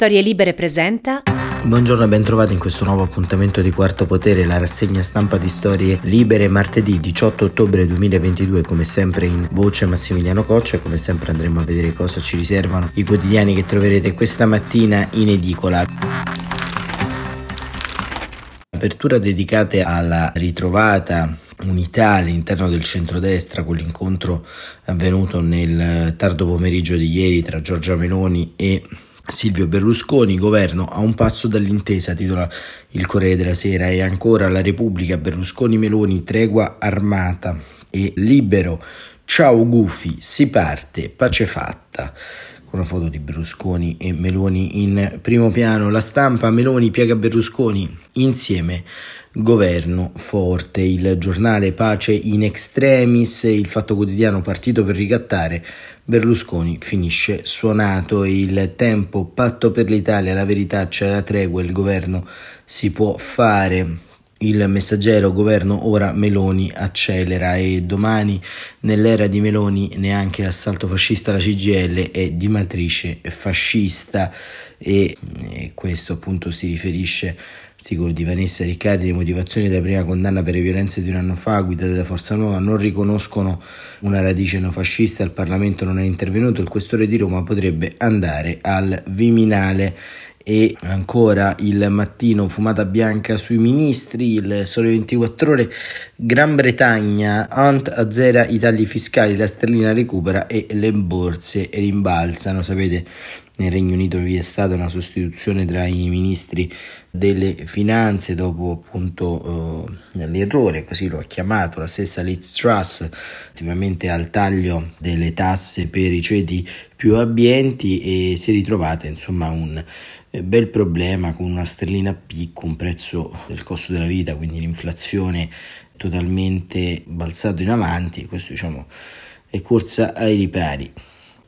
Storie Libere presenta. Buongiorno e bentrovati in questo nuovo appuntamento di Quarto Potere, la rassegna stampa di Storie Libere martedì 18 ottobre 2022, come sempre in voce Massimiliano Coccia, come sempre andremo a vedere cosa ci riservano i quotidiani che troverete questa mattina in edicola. Apertura dedicate alla ritrovata unità all'interno del centrodestra con l'incontro avvenuto nel tardo pomeriggio di ieri tra Giorgia Meloni e Silvio Berlusconi, governo a un passo dall'intesa, titola il Corriere della Sera, e ancora la Repubblica, Berlusconi Meloni, tregua armata e libero. Ciao Gufi, si parte, pace fatta. Una foto di Berlusconi e Meloni in primo piano, la stampa Meloni piega Berlusconi insieme. Governo forte, il giornale Pace in extremis, il fatto quotidiano partito per ricattare, Berlusconi finisce suonato, il tempo patto per l'Italia, la verità c'è la tregua, il governo si può fare. Il messaggero governo ora Meloni accelera e domani nell'era di Meloni neanche l'assalto fascista alla CGL è di matrice fascista. E, e questo appunto si riferisce articolo di Vanessa Riccardi, le motivazioni della prima condanna per le violenze di un anno fa, guidate da Forza Nuova, non riconoscono una radice neofascista, il Parlamento non è intervenuto, il questore di Roma potrebbe andare al Viminale e ancora il mattino fumata bianca sui ministri, il sole 24 ore, Gran Bretagna, Ant azzera i tagli fiscali, la sterlina recupera e le borse rimbalzano, sapete nel Regno Unito vi è stata una sostituzione tra i ministri delle finanze dopo appunto eh, l'errore, così lo ha chiamato la stessa Liz Truss, relativamente al taglio delle tasse per i ceti più abbienti e si è ritrovata insomma un eh, bel problema con una sterlina a picco, un prezzo del costo della vita, quindi l'inflazione totalmente balzato in avanti, questo diciamo è corsa ai ripari.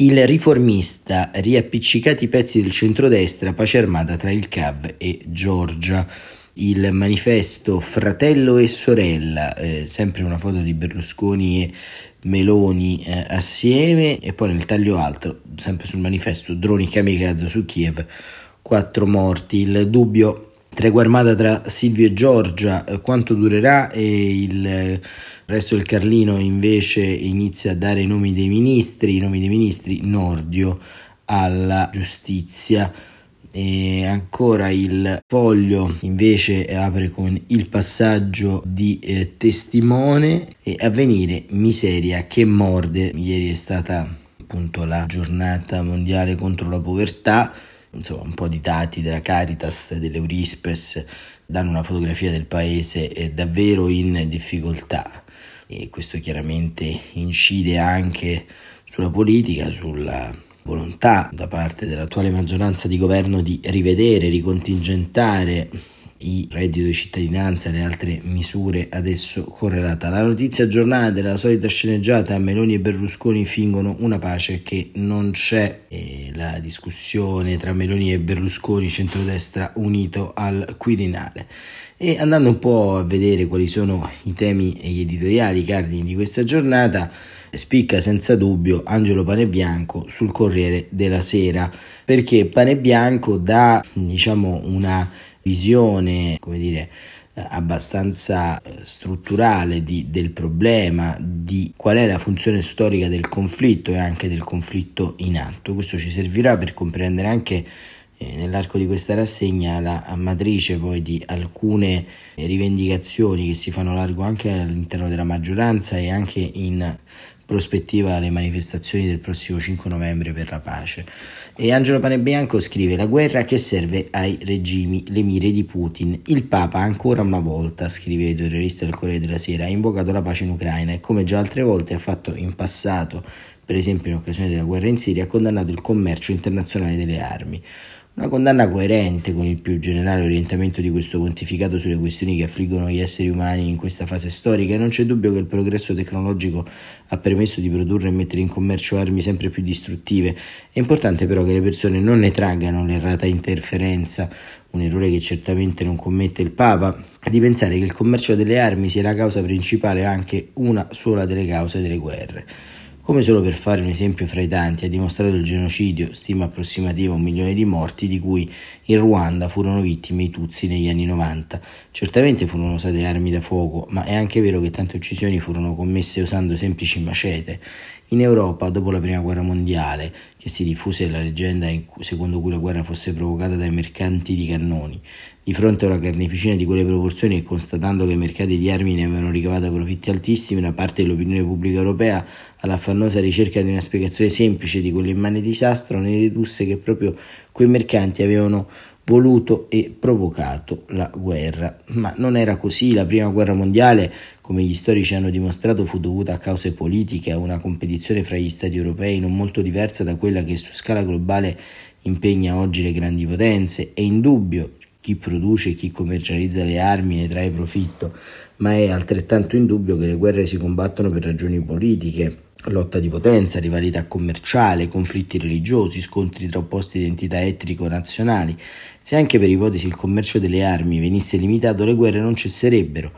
Il riformista, riappiccicati i pezzi del centrodestra, pace armata tra il CAV e Giorgia. Il manifesto Fratello e sorella, eh, sempre una foto di Berlusconi e Meloni eh, assieme, e poi nel taglio alto, sempre sul manifesto, droni kamikaze su Kiev, quattro morti. Il dubbio tregua armata tra Silvio e Giorgia, eh, quanto durerà? E il il resto del Carlino invece inizia a dare i nomi dei ministri, i nomi dei ministri Nordio alla giustizia. E ancora il foglio invece apre con il passaggio di eh, testimone e avvenire miseria che morde. Ieri è stata appunto la giornata mondiale contro la povertà. Insomma, un po' di dati della Caritas, dell'Eurispes danno una fotografia del paese davvero in difficoltà e questo chiaramente incide anche sulla politica, sulla volontà da parte dell'attuale maggioranza di governo di rivedere, ricontingentare il reddito di cittadinanza e le altre misure adesso correlate. La notizia aggiornata della solita sceneggiata Meloni e Berlusconi fingono una pace che non c'è e la discussione tra Meloni e Berlusconi centrodestra unito al Quirinale. E andando un po' a vedere quali sono i temi e gli editoriali cardini di questa giornata, spicca senza dubbio Angelo Panebianco sul Corriere della Sera, perché Panebianco dà diciamo una visione, come dire, abbastanza eh, strutturale di, del problema, di qual è la funzione storica del conflitto e anche del conflitto in atto. Questo ci servirà per comprendere anche nell'arco di questa rassegna la matrice poi di alcune rivendicazioni che si fanno largo anche all'interno della maggioranza e anche in prospettiva alle manifestazioni del prossimo 5 novembre per la pace. E Angelo Panebianco scrive la guerra che serve ai regimi, le mire di Putin. Il Papa ancora una volta, scrive l'editorialista del Corriere della Sera, ha invocato la pace in Ucraina e come già altre volte ha fatto in passato, per esempio in occasione della guerra in Siria, ha condannato il commercio internazionale delle armi. Una condanna coerente con il più generale orientamento di questo pontificato sulle questioni che affliggono gli esseri umani in questa fase storica e non c'è dubbio che il progresso tecnologico ha permesso di produrre e mettere in commercio armi sempre più distruttive. È importante però che le persone non ne traggano l'errata interferenza, un errore che certamente non commette il Papa, di pensare che il commercio delle armi sia la causa principale anche una sola delle cause delle guerre. Come solo per fare un esempio fra i tanti, ha dimostrato il genocidio, stima approssimativa un milione di morti, di cui in Ruanda furono vittime i Tutsi negli anni 90. Certamente furono usate armi da fuoco, ma è anche vero che tante uccisioni furono commesse usando semplici macete. In Europa, dopo la Prima Guerra Mondiale, che si diffuse la leggenda secondo cui la guerra fosse provocata dai mercanti di cannoni, di fronte a una carneficina di quelle proporzioni e constatando che i mercati di armi ne avevano ricavato profitti altissimi, una parte dell'opinione pubblica europea, all'affannosa ricerca di una spiegazione semplice di quell'immane disastro, ne dedusse che proprio quei mercanti avevano voluto e provocato la guerra. Ma non era così, la prima guerra mondiale, come gli storici hanno dimostrato, fu dovuta a cause politiche, a una competizione fra gli stati europei non molto diversa da quella che su scala globale impegna oggi le grandi potenze. È indubbio chi produce, chi commercializza le armi ne trae profitto, ma è altrettanto indubbio che le guerre si combattono per ragioni politiche lotta di potenza, rivalità commerciale, conflitti religiosi, scontri tra opposte identità etnico-nazionali. Se anche per ipotesi il commercio delle armi venisse limitato, le guerre non cesserebbero.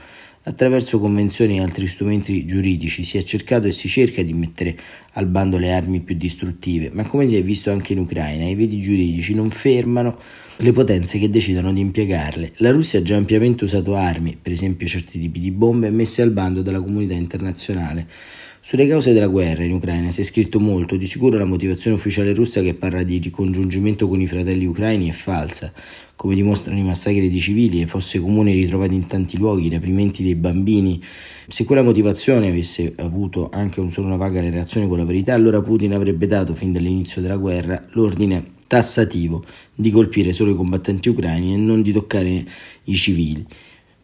Attraverso convenzioni e altri strumenti giuridici si è cercato e si cerca di mettere al bando le armi più distruttive, ma come si è visto anche in Ucraina, i veti giuridici non fermano le potenze che decidono di impiegarle. La Russia ha già ampiamente usato armi, per esempio certi tipi di bombe, messe al bando dalla comunità internazionale. Sulle cause della guerra in Ucraina si è scritto molto, di sicuro la motivazione ufficiale russa che parla di ricongiungimento con i fratelli ucraini è falsa, come dimostrano i massacri di civili, le fosse comuni ritrovate in tanti luoghi, i rapimenti dei bambini. Se quella motivazione avesse avuto anche un solo una vaga relazione con la verità, allora Putin avrebbe dato fin dall'inizio della guerra l'ordine tassativo di colpire solo i combattenti ucraini e non di toccare i civili.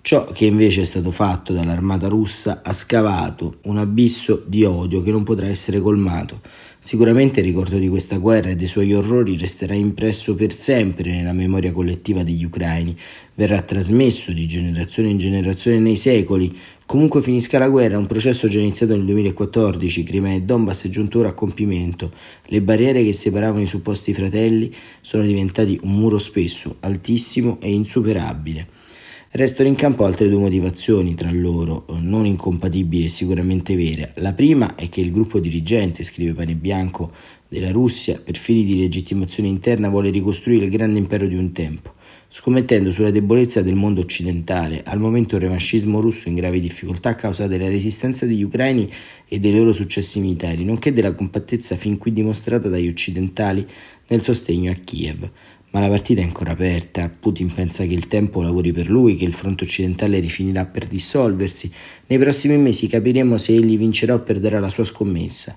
Ciò che invece è stato fatto dall'armata russa ha scavato un abisso di odio che non potrà essere colmato. Sicuramente il ricordo di questa guerra e dei suoi orrori resterà impresso per sempre nella memoria collettiva degli ucraini, verrà trasmesso di generazione in generazione nei secoli. Comunque finisca la guerra, un processo già iniziato nel 2014, Crimea e Donbass è giunto ora a compimento. Le barriere che separavano i supposti fratelli sono diventati un muro spesso, altissimo e insuperabile. Restano in campo altre due motivazioni tra loro, non incompatibili e sicuramente vere. La prima è che il gruppo dirigente, scrive Pane Bianco, della Russia, per fini di legittimazione interna, vuole ricostruire il grande impero di un tempo, scommettendo sulla debolezza del mondo occidentale. Al momento il revanchismo russo in gravi difficoltà a causa della resistenza degli ucraini e dei loro successi militari, nonché della compattezza fin qui dimostrata dagli occidentali nel sostegno a Kiev. Ma la partita è ancora aperta, Putin pensa che il tempo lavori per lui, che il fronte occidentale rifinirà per dissolversi. Nei prossimi mesi capiremo se egli vincerà o perderà la sua scommessa.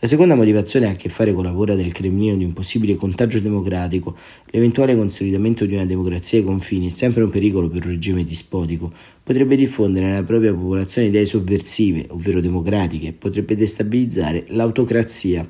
La seconda motivazione ha a che fare con la paura del Cremlino di un possibile contagio democratico. L'eventuale consolidamento di una democrazia ai confini è sempre un pericolo per un regime dispotico. Potrebbe diffondere nella propria popolazione idee sovversive, ovvero democratiche, potrebbe destabilizzare l'autocrazia.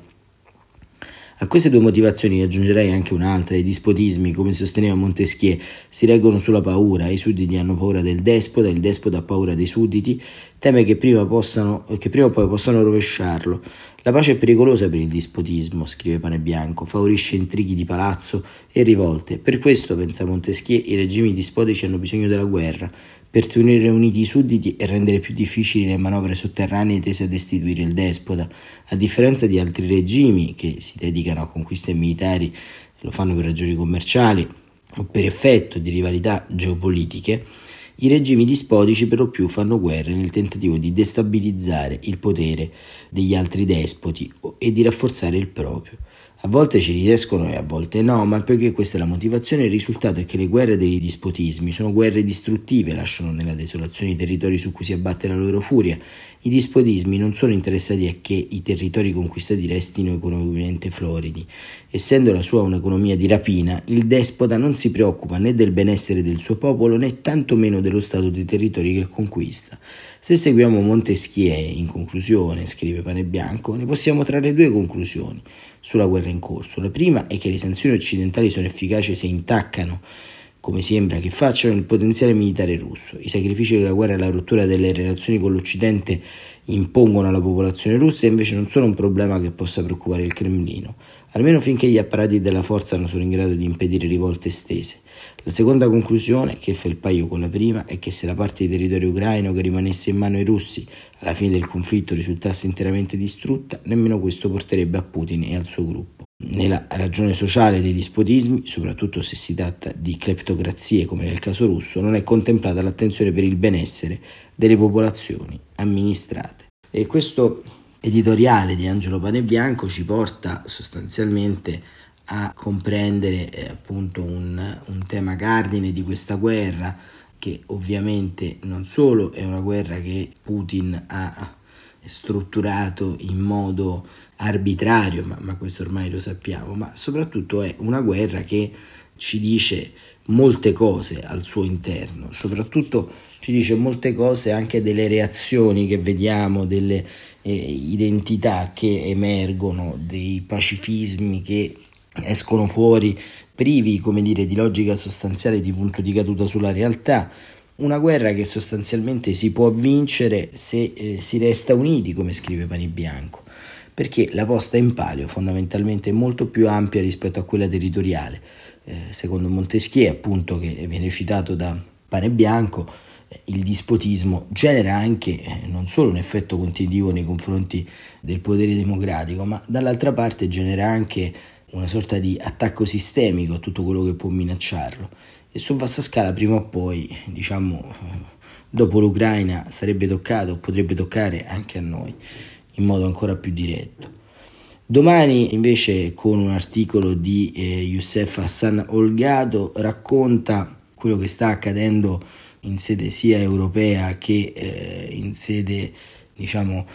A queste due motivazioni aggiungerei anche un'altra, i dispotismi, come sosteneva Montesquieu, si reggono sulla paura, i sudditi hanno paura del despota, il despota ha paura dei sudditi, teme che prima, possano, che prima o poi possano rovesciarlo. La pace è pericolosa per il dispotismo, scrive Pane Bianco, favorisce intrighi di palazzo e rivolte. Per questo, pensa Montesquieu, i regimi dispotici hanno bisogno della guerra, per tenere uniti i sudditi e rendere più difficili le manovre sotterranee tese a destituire il despota, a differenza di altri regimi che si dedicano a conquiste militari, lo fanno per ragioni commerciali o per effetto di rivalità geopolitiche, i regimi dispotici per lo più fanno guerre nel tentativo di destabilizzare il potere degli altri despoti e di rafforzare il proprio. A volte ci riescono e a volte no, ma perché questa è la motivazione, il risultato è che le guerre dei dispotismi sono guerre distruttive, lasciano nella desolazione i territori su cui si abbatte la loro furia. I dispotismi non sono interessati a che i territori conquistati restino economicamente floridi. Essendo la sua un'economia di rapina, il despota non si preoccupa né del benessere del suo popolo né tantomeno dello stato dei territori che conquista. Se seguiamo Montesquieu, in conclusione, scrive Pane Bianco, ne possiamo trarre due conclusioni sulla guerra in corso. La prima è che le sanzioni occidentali sono efficaci se intaccano come sembra che facciano il potenziale militare russo. I sacrifici della guerra e la rottura delle relazioni con l'Occidente impongono alla popolazione russa invece non sono un problema che possa preoccupare il Cremlino, almeno finché gli apparati della forza non sono in grado di impedire rivolte estese. La seconda conclusione, che fa il paio con la prima, è che se la parte di territorio ucraino che rimanesse in mano ai russi alla fine del conflitto risultasse interamente distrutta, nemmeno questo porterebbe a Putin e al suo gruppo. Nella ragione sociale dei dispotismi, soprattutto se si tratta di cleptocrazie come nel caso russo, non è contemplata l'attenzione per il benessere delle popolazioni amministrate. E questo editoriale di Angelo Panebianco ci porta sostanzialmente a comprendere eh, appunto un, un tema cardine di questa guerra che ovviamente non solo è una guerra che Putin ha strutturato in modo arbitrario, ma, ma, questo ormai lo sappiamo, ma soprattutto è una guerra che ci dice molte cose al suo interno, soprattutto ci dice molte cose anche delle reazioni che vediamo, delle eh, identità che emergono, dei pacifismi che escono fuori privi, come dire, di logica sostanziale, di punto di caduta sulla realtà, una guerra che sostanzialmente si può vincere se eh, si resta uniti, come scrive Pani Bianco, perché la posta in palio fondamentalmente è molto più ampia rispetto a quella territoriale. Eh, secondo Montesquieu, appunto, che viene citato da Pane Bianco, eh, il dispotismo genera anche eh, non solo un effetto continuativo nei confronti del potere democratico, ma dall'altra parte genera anche una sorta di attacco sistemico a tutto quello che può minacciarlo e su vasta scala prima o poi, diciamo, dopo l'Ucraina sarebbe toccato, potrebbe toccare anche a noi in modo ancora più diretto. Domani invece con un articolo di eh, Youssef Hassan Olgado racconta quello che sta accadendo in sede sia europea che eh, in sede diciamo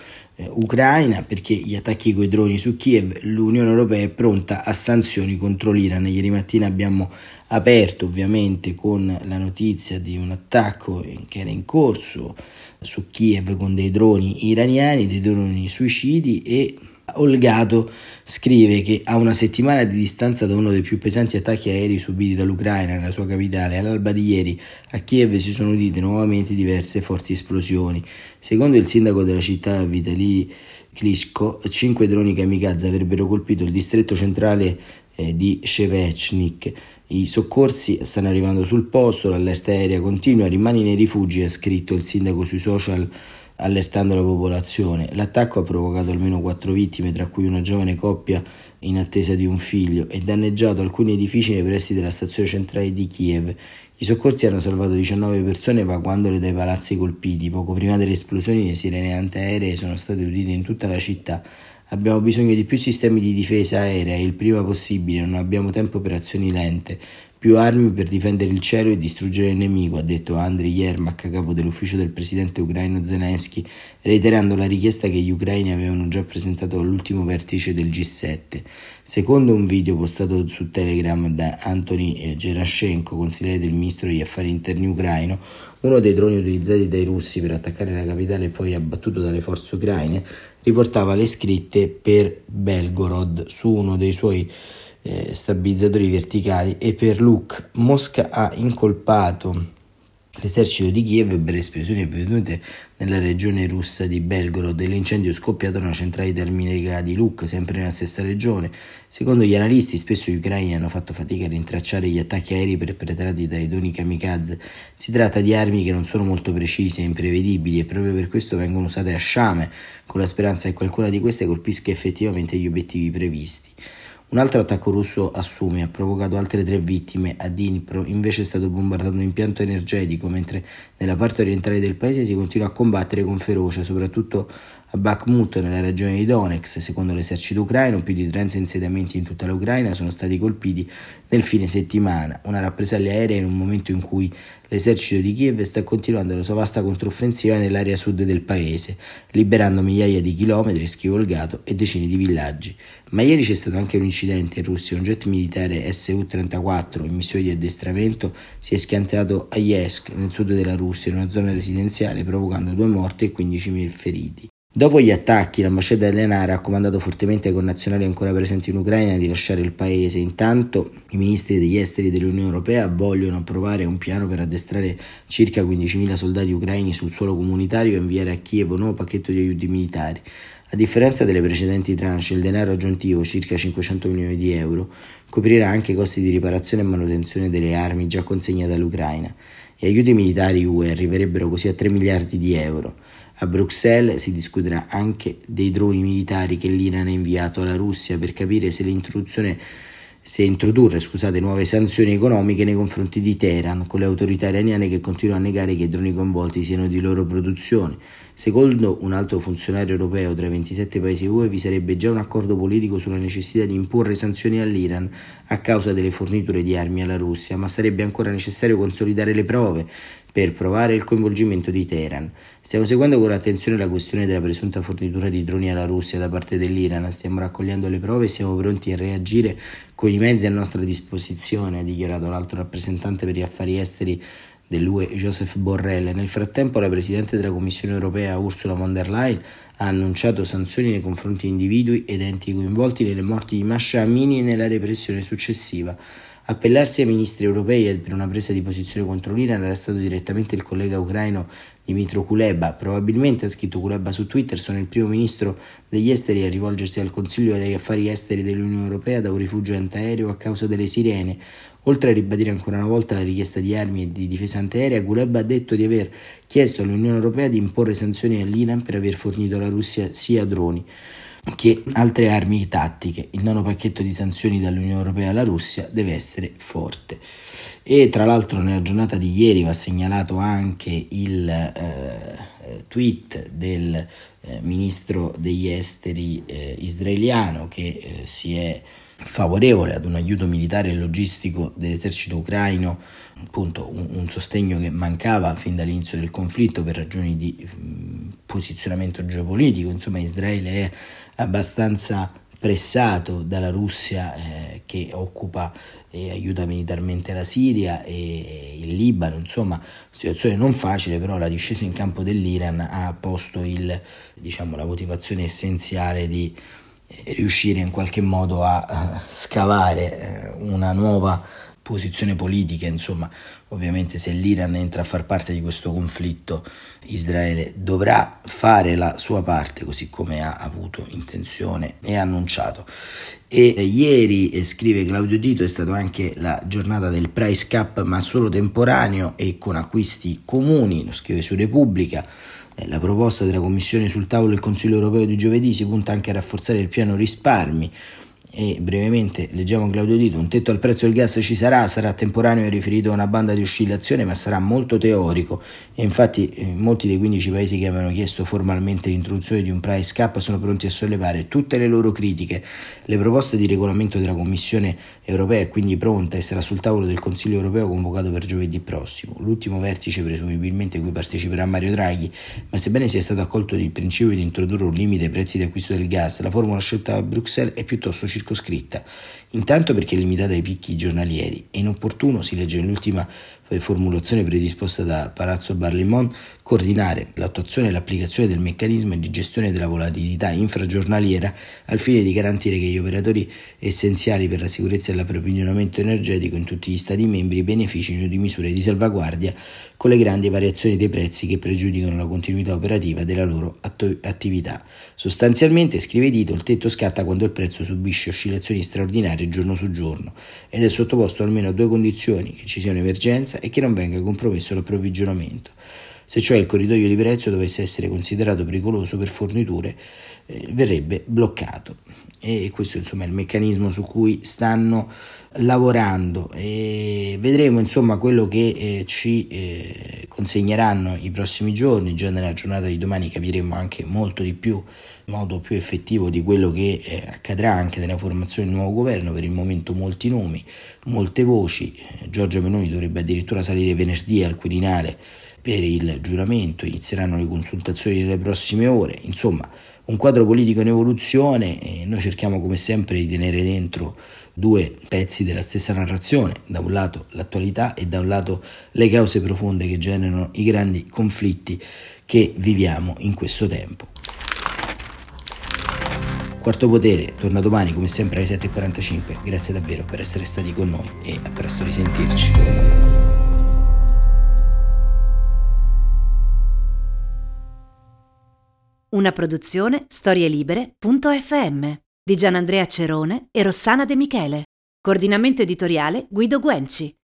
ucraina perché gli attacchi con i droni su Kiev l'Unione Europea è pronta a sanzioni contro l'Iran. Ieri mattina abbiamo aperto ovviamente con la notizia di un attacco che era in corso su Kiev con dei droni iraniani, dei droni suicidi e Olgato scrive che a una settimana di distanza da uno dei più pesanti attacchi aerei subiti dall'Ucraina nella sua capitale, all'alba di ieri a Kiev si sono udite nuovamente diverse forti esplosioni. Secondo il sindaco della città Vitaly Klitschko, cinque droni kamikaze avrebbero colpito il distretto centrale eh, di Shevechnik. I soccorsi stanno arrivando sul posto, l'allerta aerea continua, rimani nei rifugi, ha scritto il sindaco sui social allertando la popolazione. L'attacco ha provocato almeno quattro vittime, tra cui una giovane coppia in attesa di un figlio, e danneggiato alcuni edifici nei pressi della stazione centrale di Kiev. I soccorsi hanno salvato 19 persone evacuandole dai palazzi colpiti. Poco prima delle esplosioni le sirene antiaeree sono state udite in tutta la città. Abbiamo bisogno di più sistemi di difesa aerea il prima possibile, non abbiamo tempo per azioni lente. Più armi per difendere il cielo e distruggere il nemico, ha detto Andriy Yermak, capo dell'ufficio del presidente ucraino Zelensky, reiterando la richiesta che gli ucraini avevano già presentato all'ultimo vertice del G7. Secondo un video postato su Telegram da Anthony Gerashenko, consigliere del ministro degli affari interni ucraino, uno dei droni utilizzati dai russi per attaccare la capitale e poi abbattuto dalle forze ucraine, riportava le scritte per Belgorod su uno dei suoi eh, stabilizzatori verticali e per Luke Mosca ha incolpato l'esercito di Kiev per esplosioni avvenute nella regione russa di Belgorod e l'incendio scoppiato nella centrale termica di Luk, sempre nella stessa regione. Secondo gli analisti, spesso gli ucraini hanno fatto fatica a rintracciare gli attacchi aerei perpetrati dai droni kamikaze. Si tratta di armi che non sono molto precise e imprevedibili e proprio per questo vengono usate a sciame, con la speranza che qualcuna di queste colpisca effettivamente gli obiettivi previsti. Un altro attacco russo a Sumi ha provocato altre tre vittime. A Dnipro invece è stato bombardato un impianto energetico, mentre nella parte orientale del paese si continua a combattere con ferocia, soprattutto a Bakhmut, nella regione di Donetsk. Secondo l'esercito ucraino, più di 30 insediamenti in tutta l'Ucraina sono stati colpiti nel fine settimana. Una rappresaglia aerea in un momento in cui l'esercito di Kiev sta continuando la sua vasta controffensiva nell'area sud del paese, liberando migliaia di chilometri, schivolgato e decine di villaggi. Ma ieri c'è stato anche un incidente in Russia, un jet militare Su-34 in missione di addestramento si è schiantato a Yesk, nel sud della Russia, in una zona residenziale, provocando due morti e 15.000 feriti. Dopo gli attacchi, l'ambasciata elena ha raccomandato fortemente ai connazionali ancora presenti in Ucraina di lasciare il paese. Intanto, i ministri degli esteri dell'Unione Europea vogliono approvare un piano per addestrare circa 15.000 soldati ucraini sul suolo comunitario e inviare a Kiev un nuovo pacchetto di aiuti militari. A differenza delle precedenti tranche, il denaro aggiuntivo, circa 500 milioni di euro, coprirà anche i costi di riparazione e manutenzione delle armi già consegnate all'Ucraina. Gli aiuti militari UE arriverebbero così a 3 miliardi di euro. A Bruxelles si discuterà anche dei droni militari che l'Iran ha inviato alla Russia per capire se l'introduzione se introdurre scusate, nuove sanzioni economiche nei confronti di Teheran, con le autorità iraniane che continuano a negare che i droni coinvolti siano di loro produzione. Secondo un altro funzionario europeo tra i 27 paesi UE vi sarebbe già un accordo politico sulla necessità di imporre sanzioni all'Iran a causa delle forniture di armi alla Russia, ma sarebbe ancora necessario consolidare le prove per provare il coinvolgimento di Teheran. Stiamo seguendo con attenzione la questione della presunta fornitura di droni alla Russia da parte dell'Iran, stiamo raccogliendo le prove e siamo pronti a reagire con i mezzi a nostra disposizione, ha dichiarato l'altro rappresentante per gli affari esteri dell'UE Joseph Borrell. Nel frattempo la Presidente della Commissione europea Ursula von der Leyen ha annunciato sanzioni nei confronti di individui ed enti coinvolti nelle morti di Masha Amini e nella repressione successiva. Appellarsi ai ministri europei per una presa di posizione contro l'Iran era stato direttamente il collega ucraino Dimitro Kuleba. Probabilmente, ha scritto Kuleba su Twitter, sono il primo ministro degli esteri a rivolgersi al Consiglio degli affari esteri dell'Unione Europea da un rifugio antiaereo a causa delle sirene. Oltre a ribadire ancora una volta la richiesta di armi e di difesa antiaerea, Kuleba ha detto di aver chiesto all'Unione Europea di imporre sanzioni all'Iran per aver fornito alla Russia sia droni che altre armi tattiche. Il nono pacchetto di sanzioni dall'Unione Europea alla Russia deve essere forte. E tra l'altro nella giornata di ieri va segnalato anche il eh, tweet del eh, ministro degli esteri eh, israeliano che eh, si è favorevole ad un aiuto militare e logistico dell'esercito ucraino, appunto un, un sostegno che mancava fin dall'inizio del conflitto per ragioni di mh, posizionamento geopolitico, insomma Israele è abbastanza pressato dalla Russia eh, che occupa e aiuta militarmente la Siria e il Libano, insomma situazione non facile, però la discesa in campo dell'Iran ha posto il, diciamo, la motivazione essenziale di eh, riuscire in qualche modo a, a scavare eh, una nuova posizione politica, insomma, ovviamente se l'Iran entra a far parte di questo conflitto, Israele dovrà fare la sua parte, così come ha avuto intenzione e annunciato. E ieri, eh, scrive Claudio Dito, è stata anche la giornata del price cap, ma solo temporaneo e con acquisti comuni, lo scrive su Repubblica. Eh, la proposta della Commissione sul tavolo del Consiglio europeo di giovedì si punta anche a rafforzare il piano risparmi e brevemente leggiamo Claudio Dito, un tetto al prezzo del gas ci sarà, sarà temporaneo e riferito a una banda di oscillazione ma sarà molto teorico e infatti eh, molti dei 15 paesi che avevano chiesto formalmente l'introduzione di un price cap sono pronti a sollevare tutte le loro critiche. Le proposte di regolamento della Commissione europea è quindi pronta e sarà sul tavolo del Consiglio europeo convocato per giovedì prossimo. L'ultimo vertice presumibilmente cui parteciperà Mario Draghi, ma sebbene sia stato accolto il principio di introdurre un limite ai prezzi di acquisto del gas, la formula scelta a Bruxelles è piuttosto circolare circoscritta, intanto perché è limitata ai picchi giornalieri e inopportuno, si legge nell'ultima formulazione predisposta da Palazzo Barlimont, coordinare l'attuazione e l'applicazione del meccanismo di gestione della volatilità infragiornaliera al fine di garantire che gli operatori essenziali per la sicurezza e l'approvvigionamento energetico in tutti gli Stati membri beneficino di misure di salvaguardia con le grandi variazioni dei prezzi che pregiudicano la continuità operativa della loro attività. Sostanzialmente, scrive Dito, il tetto scatta quando il prezzo subisce oscillazioni straordinarie giorno su giorno ed è sottoposto almeno a due condizioni, che ci sia un'emergenza e che non venga compromesso l'approvvigionamento. Se cioè il corridoio di prezzo dovesse essere considerato pericoloso per forniture, eh, verrebbe bloccato. E questo insomma è il meccanismo su cui stanno lavorando e vedremo insomma quello che eh, ci eh, consegneranno i prossimi giorni già nella giornata di domani capiremo anche molto di più modo più effettivo di quello che eh, accadrà anche nella formazione del nuovo governo per il momento molti nomi molte voci. Eh, Giorgia Meloni dovrebbe addirittura salire venerdì al Quirinale per il giuramento. Inizieranno le consultazioni nelle prossime ore. Insomma un quadro politico in evoluzione e noi cerchiamo come sempre di tenere dentro due pezzi della stessa narrazione, da un lato l'attualità e da un lato le cause profonde che generano i grandi conflitti che viviamo in questo tempo. Quarto Potere torna domani come sempre alle 7.45. Grazie davvero per essere stati con noi e a presto risentirci. Una produzione storielibere.fm di Gianandrea Cerone e Rossana De Michele. Coordinamento editoriale Guido Guenci.